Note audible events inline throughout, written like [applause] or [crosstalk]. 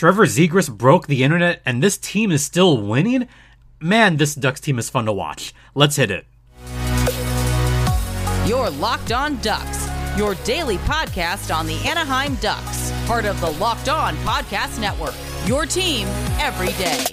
Trevor Zegras broke the internet and this team is still winning? Man, this Ducks team is fun to watch. Let's hit it. Your Locked On Ducks, your daily podcast on the Anaheim Ducks, part of the Locked On Podcast Network. Your team every day.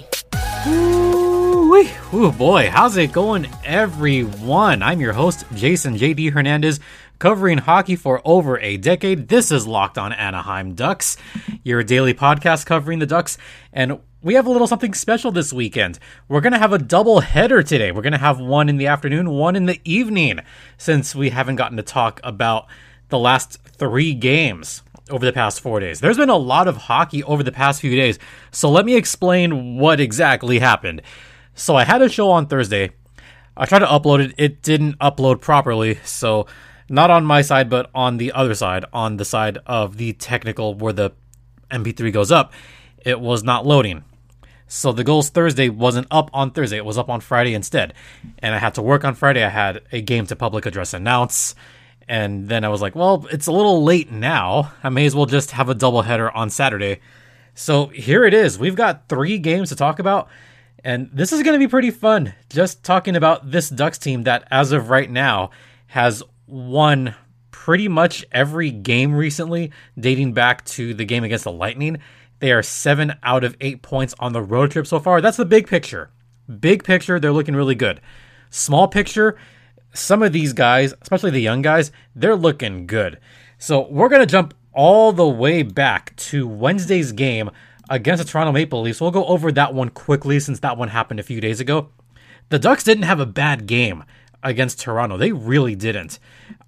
Ooh, Ooh boy, how's it going, everyone? I'm your host, Jason JD Hernandez, covering hockey for over a decade. This is Locked On Anaheim Ducks, your daily podcast covering the Ducks, and we have a little something special this weekend. We're going to have a double header today. We're going to have one in the afternoon, one in the evening, since we haven't gotten to talk about the last three games over the past four days. There's been a lot of hockey over the past few days, so let me explain what exactly happened. So I had a show on Thursday. I tried to upload it, it didn't upload properly, so not on my side, but on the other side, on the side of the technical where the MP3 goes up, it was not loading. So the goals Thursday wasn't up on Thursday, it was up on Friday instead. And I had to work on Friday. I had a game to public address announce. And then I was like, well, it's a little late now. I may as well just have a doubleheader on Saturday. So here it is. We've got three games to talk about. And this is going to be pretty fun. Just talking about this Ducks team that, as of right now, has won pretty much every game recently, dating back to the game against the Lightning. They are seven out of eight points on the road trip so far. That's the big picture. Big picture, they're looking really good. Small picture, some of these guys, especially the young guys, they're looking good. So we're going to jump all the way back to Wednesday's game against the Toronto Maple Leafs. We'll go over that one quickly since that one happened a few days ago. The Ducks didn't have a bad game against Toronto. They really didn't.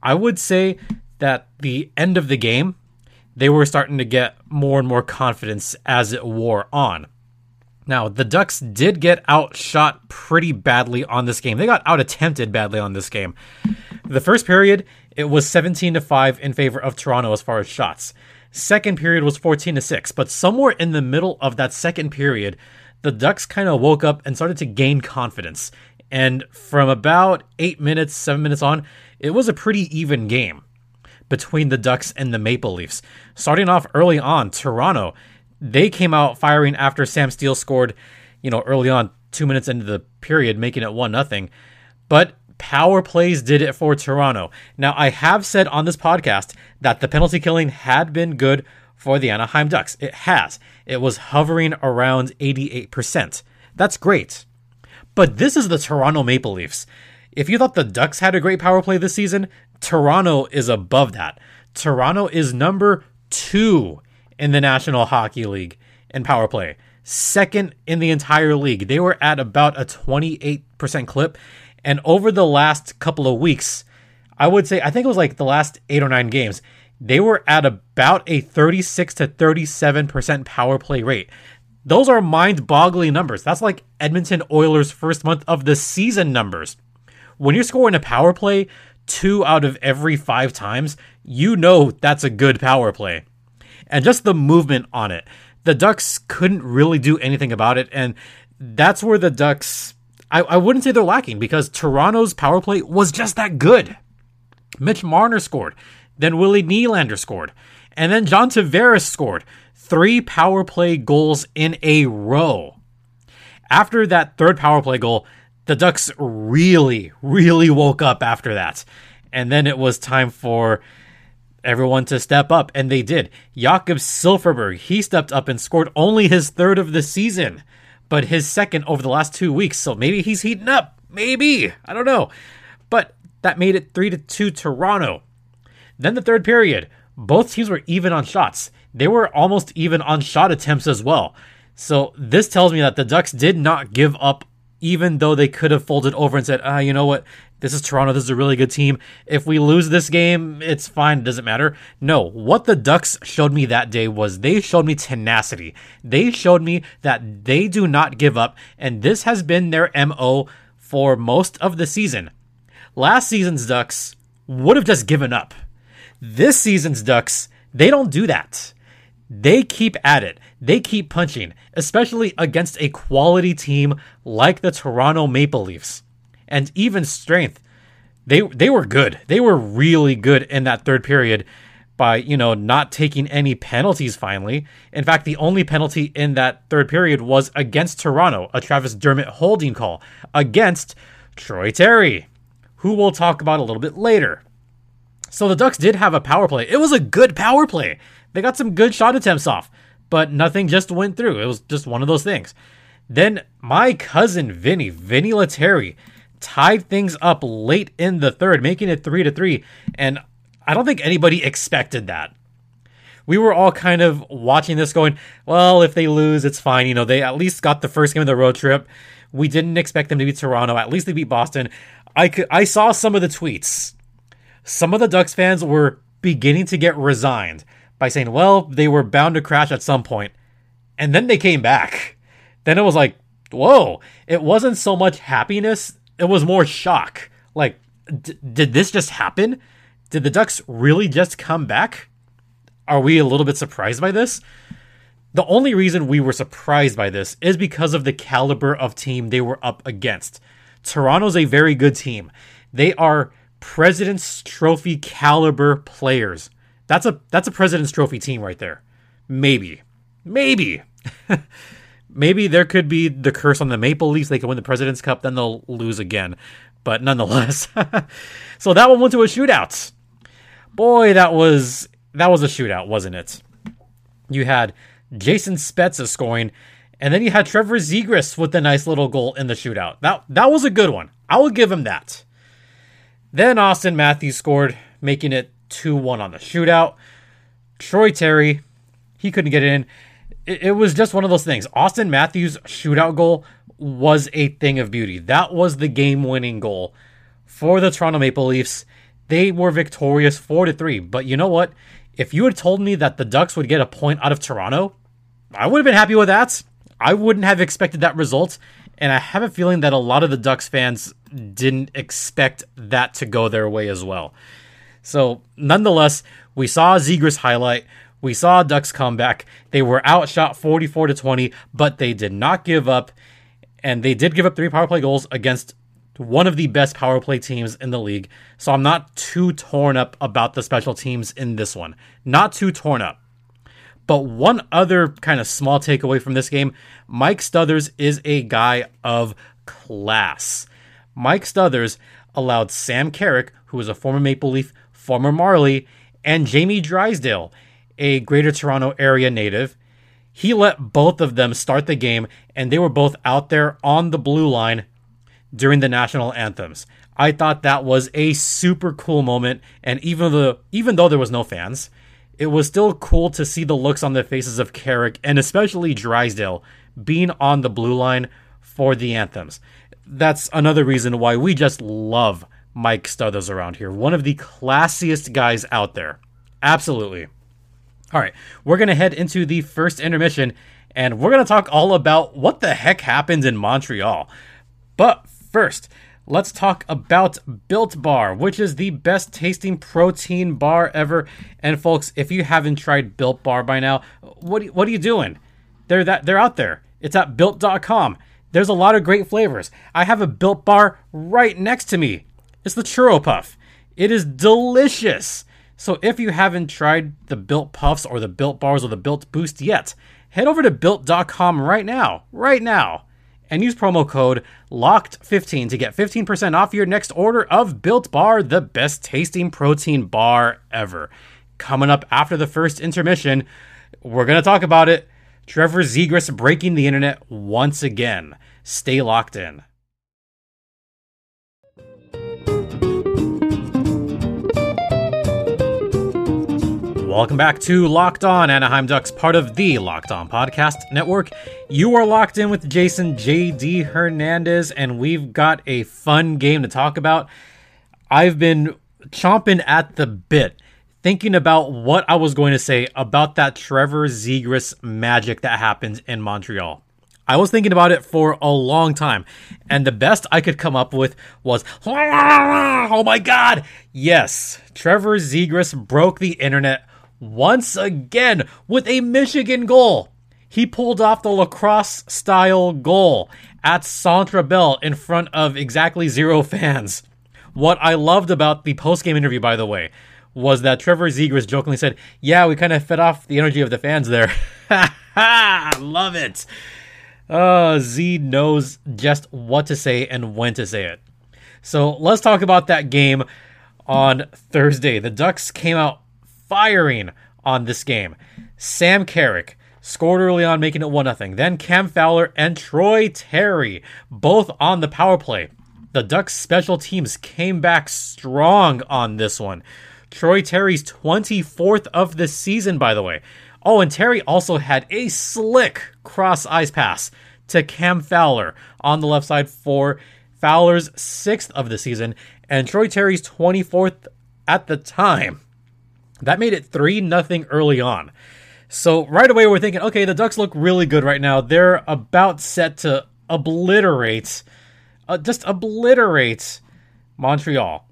I would say that the end of the game, they were starting to get more and more confidence as it wore on. Now, the Ducks did get outshot pretty badly on this game. They got out attempted badly on this game. The first period, it was 17 to 5 in favor of Toronto as far as shots. Second period was 14 to 6, but somewhere in the middle of that second period, the Ducks kind of woke up and started to gain confidence. And from about 8 minutes, 7 minutes on, it was a pretty even game between the Ducks and the Maple Leafs. Starting off early on, Toronto, they came out firing after Sam Steele scored, you know, early on, two minutes into the period, making it one nothing. But power plays did it for Toronto. Now, I have said on this podcast that the penalty killing had been good for the Anaheim Ducks. It has. It was hovering around 88%. That's great. But this is the Toronto Maple Leafs. If you thought the Ducks had a great power play this season, Toronto is above that. Toronto is number two in the National Hockey League in power play, second in the entire league. They were at about a 28% clip. And over the last couple of weeks, I would say, I think it was like the last eight or nine games, they were at about a 36 to 37% power play rate. Those are mind boggling numbers. That's like Edmonton Oilers' first month of the season numbers. When you're scoring a power play two out of every five times, you know that's a good power play. And just the movement on it. The Ducks couldn't really do anything about it. And that's where the Ducks, I, I wouldn't say they're lacking because Toronto's power play was just that good. Mitch Marner scored. Then Willie Nylander scored. And then John Tavares scored. Three power play goals in a row. After that third power play goal, the Ducks really, really woke up after that. And then it was time for everyone to step up, and they did. Jakob Silfverberg, he stepped up and scored only his third of the season, but his second over the last two weeks. So maybe he's heating up. Maybe. I don't know. But that made it 3 to 2 Toronto. Then the third period, both teams were even on shots. They were almost even on shot attempts as well. So this tells me that the Ducks did not give up even though they could have folded over and said, ah, you know what? This is Toronto. This is a really good team. If we lose this game, it's fine. It doesn't matter. No, what the Ducks showed me that day was they showed me tenacity. They showed me that they do not give up, and this has been their MO for most of the season. Last season's Ducks would have just given up. This season's Ducks, they don't do that. They keep at it. They keep punching, especially against a quality team like the Toronto Maple Leafs. And even strength, they they were good. They were really good in that third period. by, you know, not taking any penalties finally. In fact, the only penalty in that third period was against Toronto, a Travis Dermott holding call against Troy Terry, who we'll talk about a little bit later. So the Ducks did have a power play. It was a good power play. They got some good shot attempts off, but nothing just went through. It was just one of those things. Then my cousin Vinny, Vinny Lettieri, tied things up late in the third, making it three to three. And I don't think anybody expected that. We were all kind of watching this going, well, if they lose, it's fine. You know, they at least got the first game of the road trip. We didn't expect them to beat Toronto. At least they beat Boston. I could I saw some of the tweets. Some of the Ducks fans were beginning to get resigned by saying, well, they were bound to crash at some point. And then they came back. Then it was like, whoa, it wasn't so much happiness, it was more shock. Like, d- did this just happen? Did the Ducks really just come back? Are we a little bit surprised by this? The only reason we were surprised by this is because of the caliber of team they were up against. Toronto's a very good team. They are President's Trophy caliber players. That's a that's a President's Trophy team right there. Maybe. Maybe. [laughs] Maybe there could be the curse on the Maple Leafs. They can win the President's Cup, then they'll lose again. But nonetheless. [laughs] so that one went to a shootout. Boy, that was that was a shootout, wasn't it? You had Jason Spezza scoring, and then you had Trevor Zegras with a nice little goal in the shootout. That that was a good one. I will give him that. Then Austin Matthews scored, making it 2-1 on the shootout. Troy Terry, he couldn't get in. It, it was just one of those things. Austin Matthews' shootout goal was a thing of beauty. That was the game-winning goal for the Toronto Maple Leafs. They were victorious 4 to 3. But you know what? If you had told me that the Ducks would get a point out of Toronto, I would have been happy with that. I wouldn't have expected that result. And I have a feeling that a lot of the Ducks fans didn't expect that to go their way as well. So, nonetheless, we saw Zegras highlight. We saw Ducks come back. They were outshot 44 to 20, but they did not give up. And they did give up three power play goals against one of the best power play teams in the league. So I'm not too torn up about the special teams in this one. Not too torn up. But one other kind of small takeaway from this game Mike Stothers is a guy of class. Mike Stothers allowed Sam Carrick, who was a former Maple Leaf, former Marlie, and Jamie Drysdale, a Greater Toronto Area native, he let both of them start the game, and they were both out there on the blue line during the national anthems. I thought that was a super cool moment, and even though even though there was no fans, it was still cool to see the looks on the faces of Carrick and especially Drysdale being on the blue line for the anthems. That's another reason why we just love Mike Stothers around here. One of the classiest guys out there. Absolutely. All right, we're going to head into the first intermission and we're going to talk all about what the heck happened in Montreal. But first, let's talk about Built Bar, which is the best tasting protein bar ever. And folks, if you haven't tried Built Bar by now, what what are you doing? They're that they're out there. It's at built.com. There's a lot of great flavors. I have a Built Bar right next to me. It's the Churro Puff. It is delicious. So if you haven't tried the Built Puffs or the Built Bars or the Built Boost yet, head over to built.com right now. Right now and use promo code LOCKED15 to get 15% off your next order of Built Bar, the best tasting protein bar ever. Coming up after the first intermission, we're going to talk about it. Trevor Zegras breaking the internet once again. Stay locked in. Welcome back to Locked On Anaheim Ducks, part of the Locked On Podcast Network. You are locked in with Jason JD Hernandez, and we've got a fun game to talk about. I've been chomping at the bit thinking about what I was going to say about that Trevor Zegras magic that happened in Montreal. I was thinking about it for a long time, and the best I could come up with was, oh my god, yes, Trevor Zegras broke the internet once again with a Michigan goal. He pulled off the lacrosse style goal at Centre Bell in front of exactly zero fans. What I loved about the post game interview, by the way, was that Trevor Zegras jokingly said, "Yeah, we kind of fed off the energy of the fans there." [laughs] Love it. Uh, Z knows just what to say and when to say it. So let's talk about that game on Thursday. The Ducks came out firing on this game. Sam Carrick scored early on, making it 1 0. Then Cam Fowler and Troy Terry, both on the power play. The Ducks special teams came back strong on this one. Troy Terry's 24th of the season, by the way. Oh, and Terry also had a slick cross ice pass to Cam Fowler on the left side for Fowler's sixth of the season, and Troy Terry's 24th at the time. That made it 3 nothing early on. So right away we're thinking, okay, the Ducks look really good right now. They're about set to obliterate, uh, just obliterate Montreal.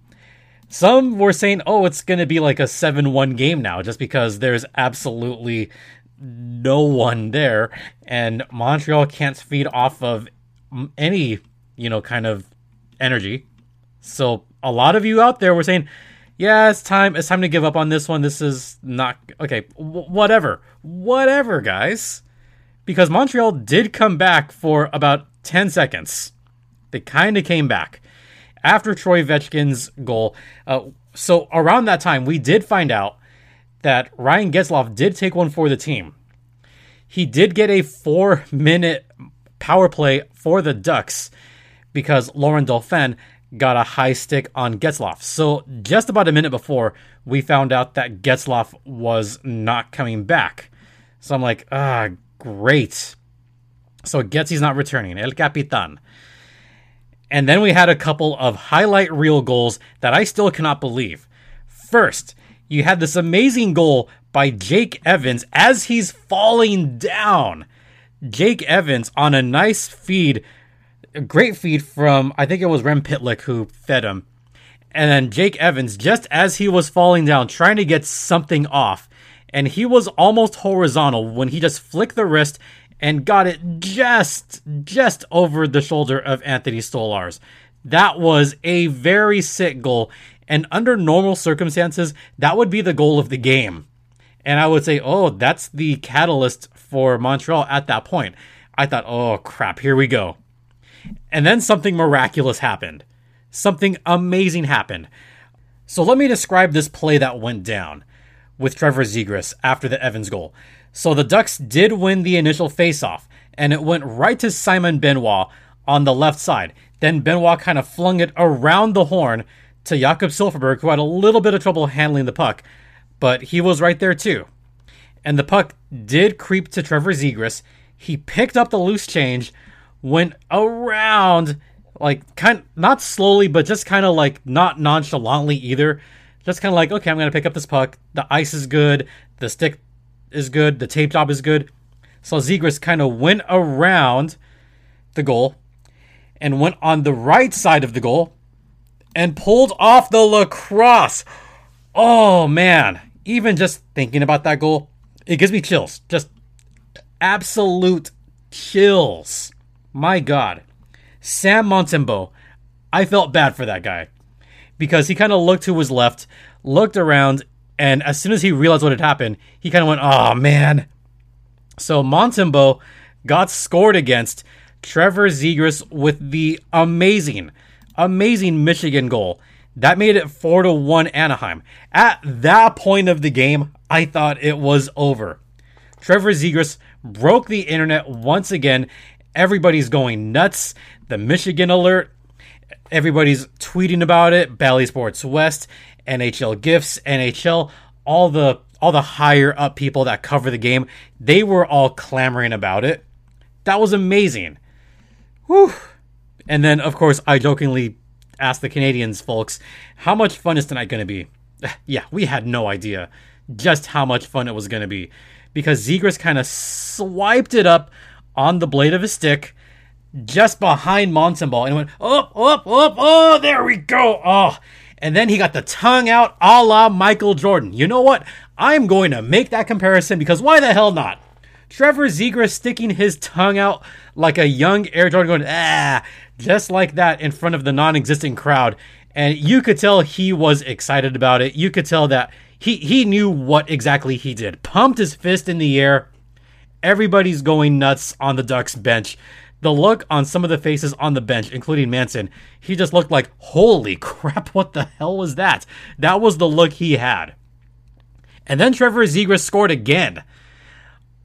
Some were saying, oh, it's going to be like a 7 1 game now, just because there's absolutely no one there, and Montreal can't feed off of any, you know, kind of energy. So a lot of you out there were saying, yeah, it's time. It's time to give up on this one. This is not okay. W- whatever, whatever, guys. Because Montreal did come back for about ten seconds. They kind of came back after Troy Vetchkin's goal. Uh, so around that time, we did find out that Ryan Getzlaf did take one for the team. He did get a four minute power play for the Ducks because Laurent Dauphin got a high stick on Getzlaf. So just about a minute before, we found out that Getzlaf was not coming back. So I'm like, ah, great. So Getsy's not returning. El Capitan. And then we had a couple of highlight reel goals that I still cannot believe. First, you had this amazing goal by Jake Evans as he's falling down. Jake Evans on a nice feed, a great feed from, I think it was Rem Pitlick who fed him. And then Jake Evans, just as he was falling down, trying to get something off, and he was almost horizontal when he just flicked the wrist and got it just just over the shoulder of Anthony Stolarz. That was a very sick goal, and under normal circumstances, that would be the goal of the game. And I would say, oh, that's the catalyst for Montreal at that point. I thought, oh crap, here we go. And then something miraculous happened. Something amazing happened. So let me describe this play that went down with Trevor Zegras after the Evans goal. So the Ducks did win the initial faceoff, and it went right to Simon Benoit on the left side. Then Benoit kind of flung it around the horn to Jakob Silfverberg, who had a little bit of trouble handling the puck, but he was right there too. And the puck did creep to Trevor Zegras. He picked up the loose change, went around, like kind not slowly, but just kind of like not nonchalantly either. Just kind of like, okay, I'm gonna pick up this puck. The ice is good. The stick is good. The tape job is good. So Zegras kind of went around the goal and went on the right side of the goal and pulled off the lacrosse. Oh man, even just thinking about that goal, it gives me chills. Just absolute chills. My God. Sam Montembeault, I felt bad for that guy because he kind of looked to his left, looked around, and as soon as he realized what had happened, he kind of went, oh man. So Montembeault got scored against Trevor Zegras with the amazing, amazing Michigan goal. That made it 4 to 1 Anaheim. At that point of the game, I thought it was over. Trevor Zegras broke the internet once again. Everybody's going nuts. The Michigan alert. Everybody's tweeting about it. Bally Sports West. NHL Gifts, NHL, all the all the higher up people that cover the game, they were all clamoring about it. That was amazing. Whew. And then of course I jokingly asked the Canadiens folks, how much fun is tonight going to be? [sighs] yeah, we had no idea just how much fun it was going to be because Zegras kind of swiped it up on the blade of his stick just behind Montembeault and went up, up, up. Oh, there we go. Oh, and then he got the tongue out a la Michael Jordan. You know what? I'm going to make that comparison because why the hell not? Trevor Zegras sticking his tongue out like a young Air Jordan going, ah, just like that in front of the non existent crowd. And you could tell he was excited about it. You could tell that he, he knew what exactly he did. Pumped his fist in the air. Everybody's going nuts on the Ducks bench. The look on some of the faces on the bench, including Manson, he just looked like, holy [laughs] crap, what the hell was that? That was the look he had. And then Trevor Zegras scored again.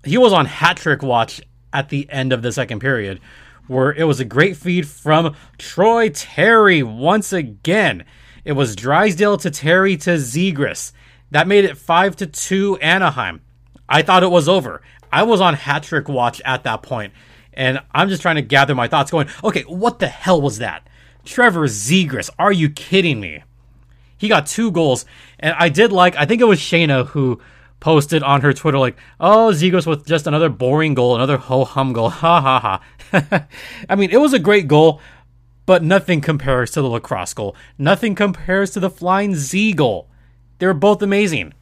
He was on hat trick watch at the end of the second period, where it was a great feed from Troy Terry once again. It was Drysdale to Terry to Zegras. That made it 5 to 2 Anaheim. I thought it was over. I was on hat trick watch at that point, and I'm just trying to gather my thoughts, going, okay, what the hell was that? Trevor Zegras, are you kidding me? He got two goals, and I did like. I think it was Shayna who posted on her Twitter like, "Oh, Zegras with just another boring goal, another ho hum goal." [laughs] Ha ha ha. [laughs] I mean, it was a great goal, but nothing compares to the lacrosse goal. Nothing compares to the flying Z goal. They were both amazing.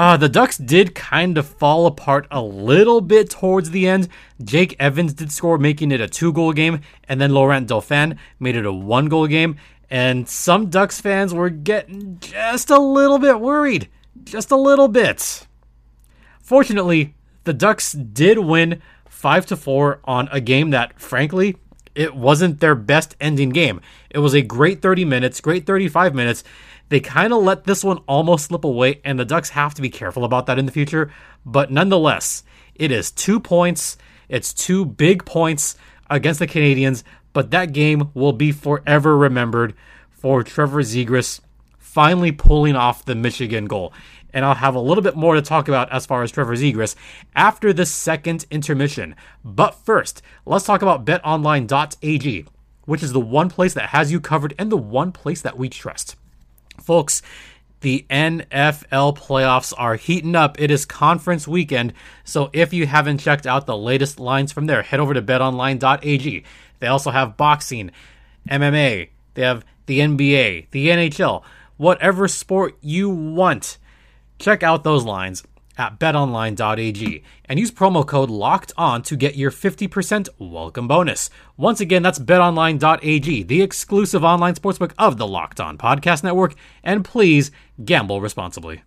Uh, the Ducks did kind of fall apart a little bit towards the end. Jake Evans did score, making it a two goal game, and then Laurent Dauphin made it a one goal game. And some Ducks fans were getting just a little bit worried. Just a little bit. Fortunately, the Ducks did win 5 to 4 on a game that frankly it wasn't their best ending game. It was a great 30 minutes, great 35 minutes. They kind of let this one almost slip away, and the Ducks have to be careful about that in the future. But nonetheless, it is two points. It's two big points against the Canadiens, but that game will be forever remembered for Trevor Zegras finally pulling off the Michigan goal. And I'll have a little bit more to talk about as far as Trevor Zegras after the second intermission. But first, let's talk about betonline.ag, which is the one place that has you covered and the one place that we trust. Folks, the NFL playoffs are heating up. It is conference weekend. So if you haven't checked out the latest lines from there, head over to betonline.ag. They also have boxing, MMA, they have the NBA, the NHL, whatever sport you want. Check out those lines at betonline.ag and use promo code locked on to get your 50% welcome bonus. Once again, that's betonline.ag, the exclusive online sportsbook of the Locked On Podcast Network, and please gamble responsibly.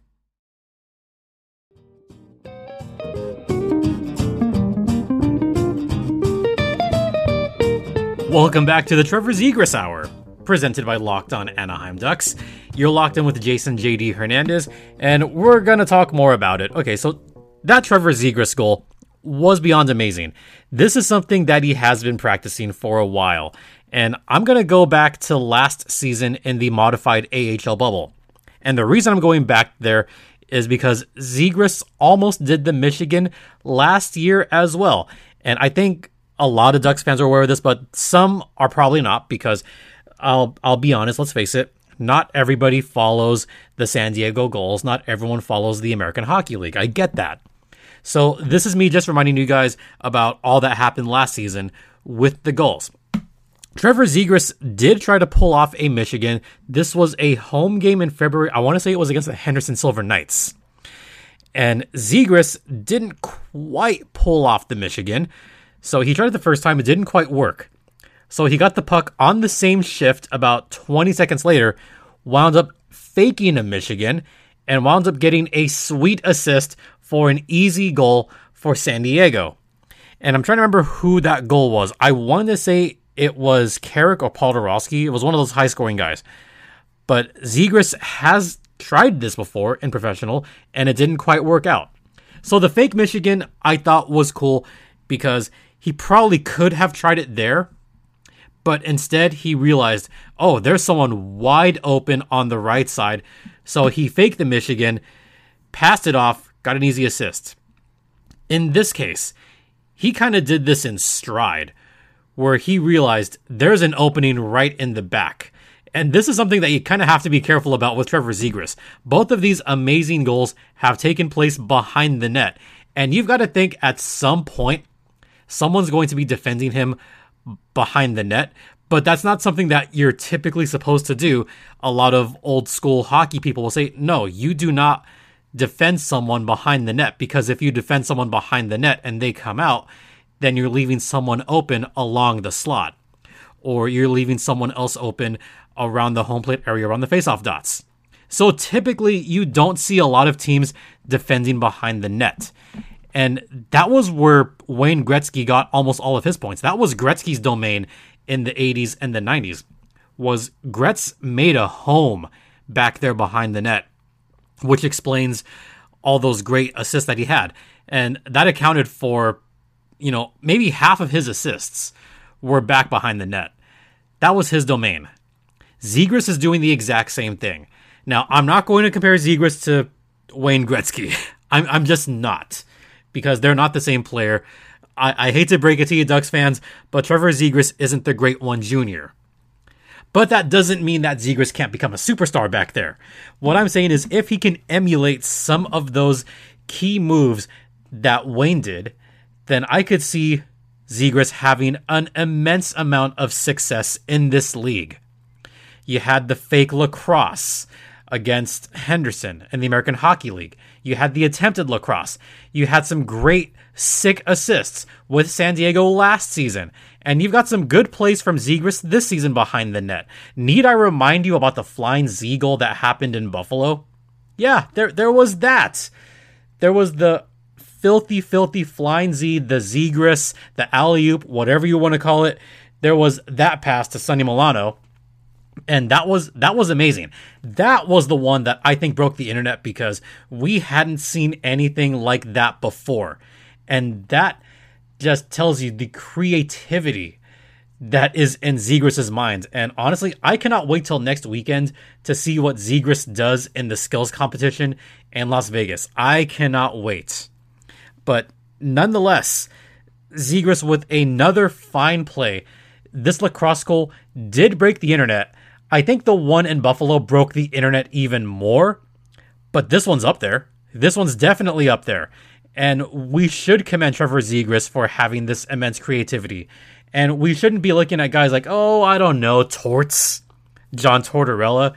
Welcome back to the Trevor Zegras Hour, presented by Locked On Anaheim Ducks. You're locked in with Jason JD Hernandez, and we're gonna talk more about it. Okay, so that Trevor Zegras goal was beyond amazing. This is something that he has been practicing for a while, and I'm gonna go back to last season in the modified AHL bubble. And the reason I'm going back there is because Zegras almost did the Michigan last year as well. And I think a lot of Ducks fans are aware of this, but some are probably not because I'll I'll be honest, let's face it, not everybody follows the San Diego Gulls. not everyone follows the American Hockey League. I get that. So this is me just reminding you guys about all that happened last season with the Gulls. Trevor Zegras did try to pull off a Michigan. This was a home game in February. I want to say it was against the Henderson Silver Knights. And Zegras didn't quite pull off the Michigan. So he tried it the first time, it didn't quite work. So he got the puck on the same shift about 20 seconds later, wound up faking a Michigan, and wound up getting a sweet assist for an easy goal for San Diego. And I'm trying to remember who that goal was. I wanted to say it was Carrick or Paul Podorowski. It was one of those high scoring guys. But Zegras has tried this before in professional, and it didn't quite work out. So the fake Michigan I thought was cool because he probably could have tried it there, but instead he realized, oh, there's someone wide open on the right side. So he faked the Michigan, passed it off, got an easy assist. In this case, he kind of did this in stride, where he realized there's an opening right in the back. And this is something that you kind of have to be careful about with Trevor Zegras. Both of these amazing goals have taken place behind the net. And you've got to think at some point someone's going to be defending him behind the net. But that's not something that you're typically supposed to do. A lot of old school hockey people will say, no, you do not defend someone behind the net because if you defend someone behind the net and they come out, then you're leaving someone open along the slot. or you're leaving someone else open around the home plate area around the faceoff dots. So typically, you don't see a lot of teams defending behind the net. And that was where Wayne Gretzky got almost all of his points. That was Gretzky's domain in the 80s and the 90s. Was Gretz made a home back there behind the net, which explains all those great assists that he had. And that accounted for, you know, maybe half of his assists were back behind the net. That was his domain. Zegras is doing the exact same thing. Now, I'm not going to compare Zegras to Wayne Gretzky. [laughs] I'm, I'm just not because they're not the same player. I, I hate to break it to you, Ducks fans, but Trevor Zegras isn't the great one junior. But that doesn't mean that Zegras can't become a superstar back there. What I'm saying is if he can emulate some of those key moves that Wayne did, then I could see Zegras having an immense amount of success in this league. You had the fake lacrosse against Henderson in the American Hockey League. You had the attempted lacrosse. You had some great sick assists with San Diego last season. And you've got some good plays from Zegras this season behind the net. Need I remind you about the flying Z goal that happened in Buffalo? Yeah, there there was that. There was the filthy, filthy flying Z, the Zegras, the alley oop, whatever you want to call it. There was that pass to Sonny Milano and that was that was amazing. That was the one that I think broke the internet because we hadn't seen anything like that before. And that just tells you the creativity that is in Zegras's mind. And honestly, I cannot wait till next weekend to see what Zegras does in the skills competition in Las Vegas. I cannot wait. But nonetheless, Zegras with another fine play. This lacrosse goal did break the internet I think the one in Buffalo broke the internet even more, but this one's up there. This one's definitely up there. And we should commend Trevor Zegras for having this immense creativity. And we shouldn't be looking at guys like, oh, I don't know, Torts, John Tortorella,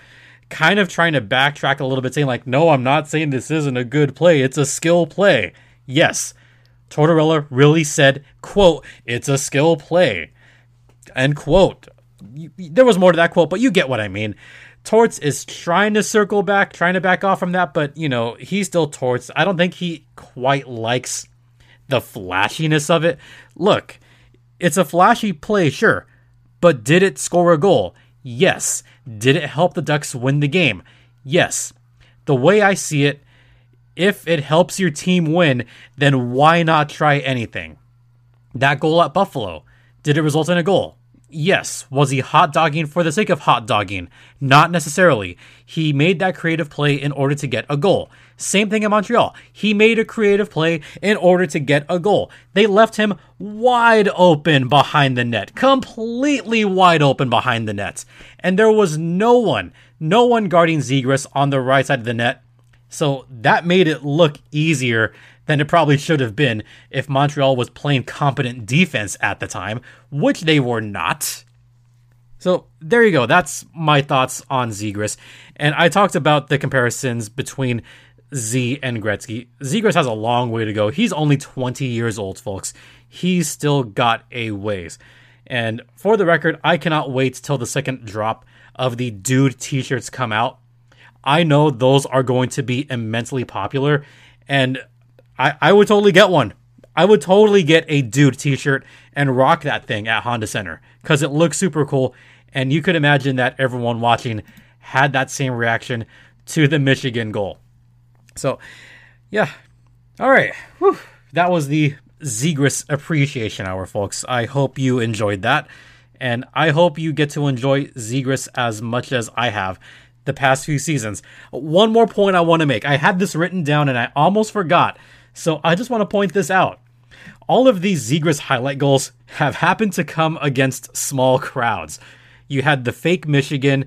kind of trying to backtrack a little bit, saying, like, no, I'm not saying this isn't a good play. It's a skill play. Yes, Tortorella really said, quote, it's a skill play. End quote you, there was more to that quote, but you get what I mean. Torts is trying to circle back, trying to back off from that, but you know, he's still Torts. I don't think he quite likes the flashiness of it. Look, it's a flashy play, sure, but did it score a goal? Yes. Did it help the Ducks win the game? Yes. The way I see it, if it helps your team win, then why not try anything? That goal at Buffalo, did it result in a goal? Yes. Was he hot dogging for the sake of hot dogging? Not necessarily. He made that creative play in order to get a goal. Same thing in Montreal. He made a creative play in order to get a goal. They left him wide open behind the net, completely wide open behind the net. And there was no one, no one guarding Zegras on the right side of the net. So that made it look easier than it probably should have been if Montreal was playing competent defense at the time, which they were not. So there you go. That's my thoughts on Zegras. And I talked about the comparisons between Z and Gretzky. Zegras has a long way to go. He's only 20 years old, folks. He's still got a ways. And for the record, I cannot wait till the second drop of the dude t shirts come out. I know those are going to be immensely popular. And I, I would totally get one. I would totally get a dude t-shirt and rock that thing at Honda Center because it looks super cool. And you could imagine that everyone watching had that same reaction to the Michigan goal. So, yeah. All right. Whew. That was the Zegras Appreciation Hour, folks. I hope you enjoyed that. And I hope you get to enjoy Zegras as much as I have the past few seasons. One more point I want to make. I had this written down and I almost forgot. So I just want to point this out. All of these Zegras highlight goals have happened to come against small crowds. You had the fake Michigan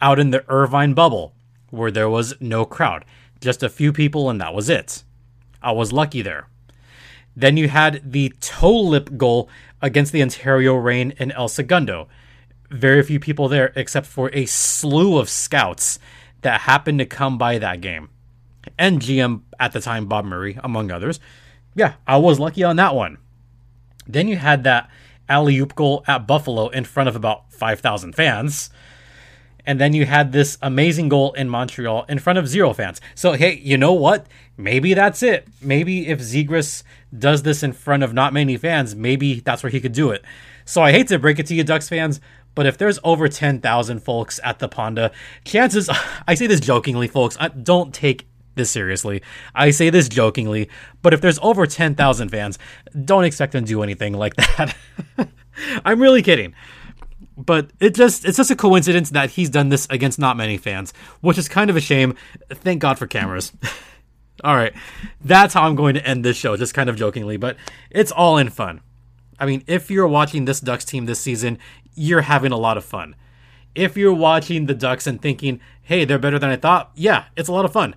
out in the Irvine bubble, where there was no crowd, just a few people, and that was it. I was lucky there. Then you had the toe lip goal against the Ontario Reign in El Segundo. Very few people there, except for a slew of scouts that happened to come by that game and GM at the time, Bob Murray, among others. Yeah, I was lucky on that one. Then you had that alley oop goal at Buffalo in front of about 5,000 fans. And then you had this amazing goal in Montreal in front of zero fans. So, hey, you know what? Maybe that's it. Maybe if Zegras does this in front of not many fans, maybe that's where he could do it. So, I hate to break it to you, Ducks fans, but if there's over 10,000 folks at the Ponda, chances, [laughs] I say this jokingly, folks, uh, don't take this seriously. I say this jokingly, but if there's over 10,000 fans, don't expect them to do anything like [laughs] that. I'm really kidding but it just it's just a coincidence that he's done this against not many fans, which is kind of a shame. Thank God for cameras. [laughs] all right, that's how I'm going to end this show, just kind of jokingly, but it's all in fun. I mean, if you're watching this Ducks team this season, you're having a lot of fun. If you're watching the Ducks and thinking, "Hey, they're better than I thought," yeah, it's a lot of fun.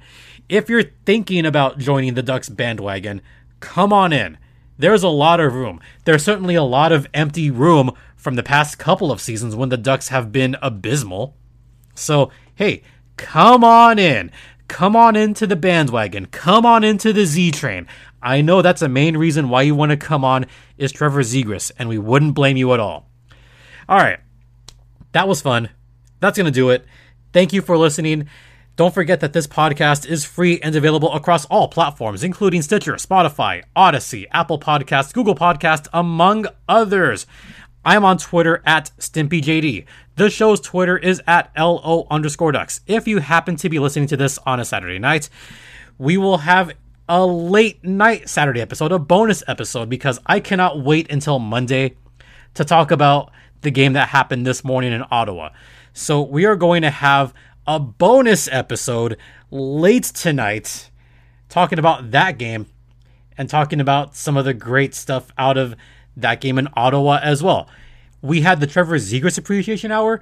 If you're thinking about joining the Ducks bandwagon, come on in. There's a lot of room. There's certainly a lot of empty room from the past couple of seasons when the Ducks have been abysmal. So, hey, come on in. Come on into the bandwagon. Come on into the Z train. I know that's the main reason why you want to come on is Trevor Zegras, and we wouldn't blame you at all. All right. That was fun. That's going to do it. Thank you for listening. Don't forget that this podcast is free and available across all platforms, including Stitcher, Spotify, Odyssey, Apple Podcasts, Google Podcasts, among others. I'm on Twitter at StimpyJD. The show's Twitter is at LO underscore ducks. If you happen to be listening to this on a Saturday night, we will have a late night Saturday episode, a bonus episode, because I cannot wait until Monday to talk about the game that happened this morning in Ottawa. So we are going to have a bonus episode late tonight talking about that game and talking about some of the great stuff out of that game in Ottawa as well. We had the Trevor Zegras Appreciation Hour.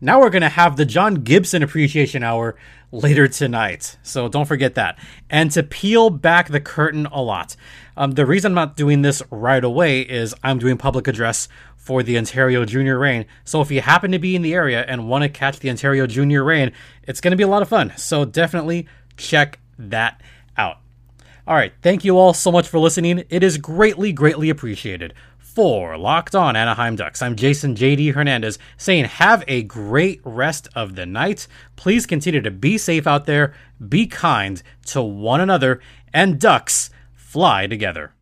Now we're going to have the John Gibson Appreciation Hour later tonight. So don't forget that. And to peel back the curtain a lot, um, the reason I'm not doing this right away is I'm doing public address for the Ontario Junior Reign. So if you happen to be in the area and want to catch the Ontario Junior Reign, it's going to be a lot of fun. So definitely check that out. All right. Thank you all so much for listening. It is greatly, greatly appreciated for Locked On Anaheim Ducks. I'm Jason JD Hernandez saying have a great rest of the night. Please continue to be safe out there, be kind to one another, and Ducks fly together.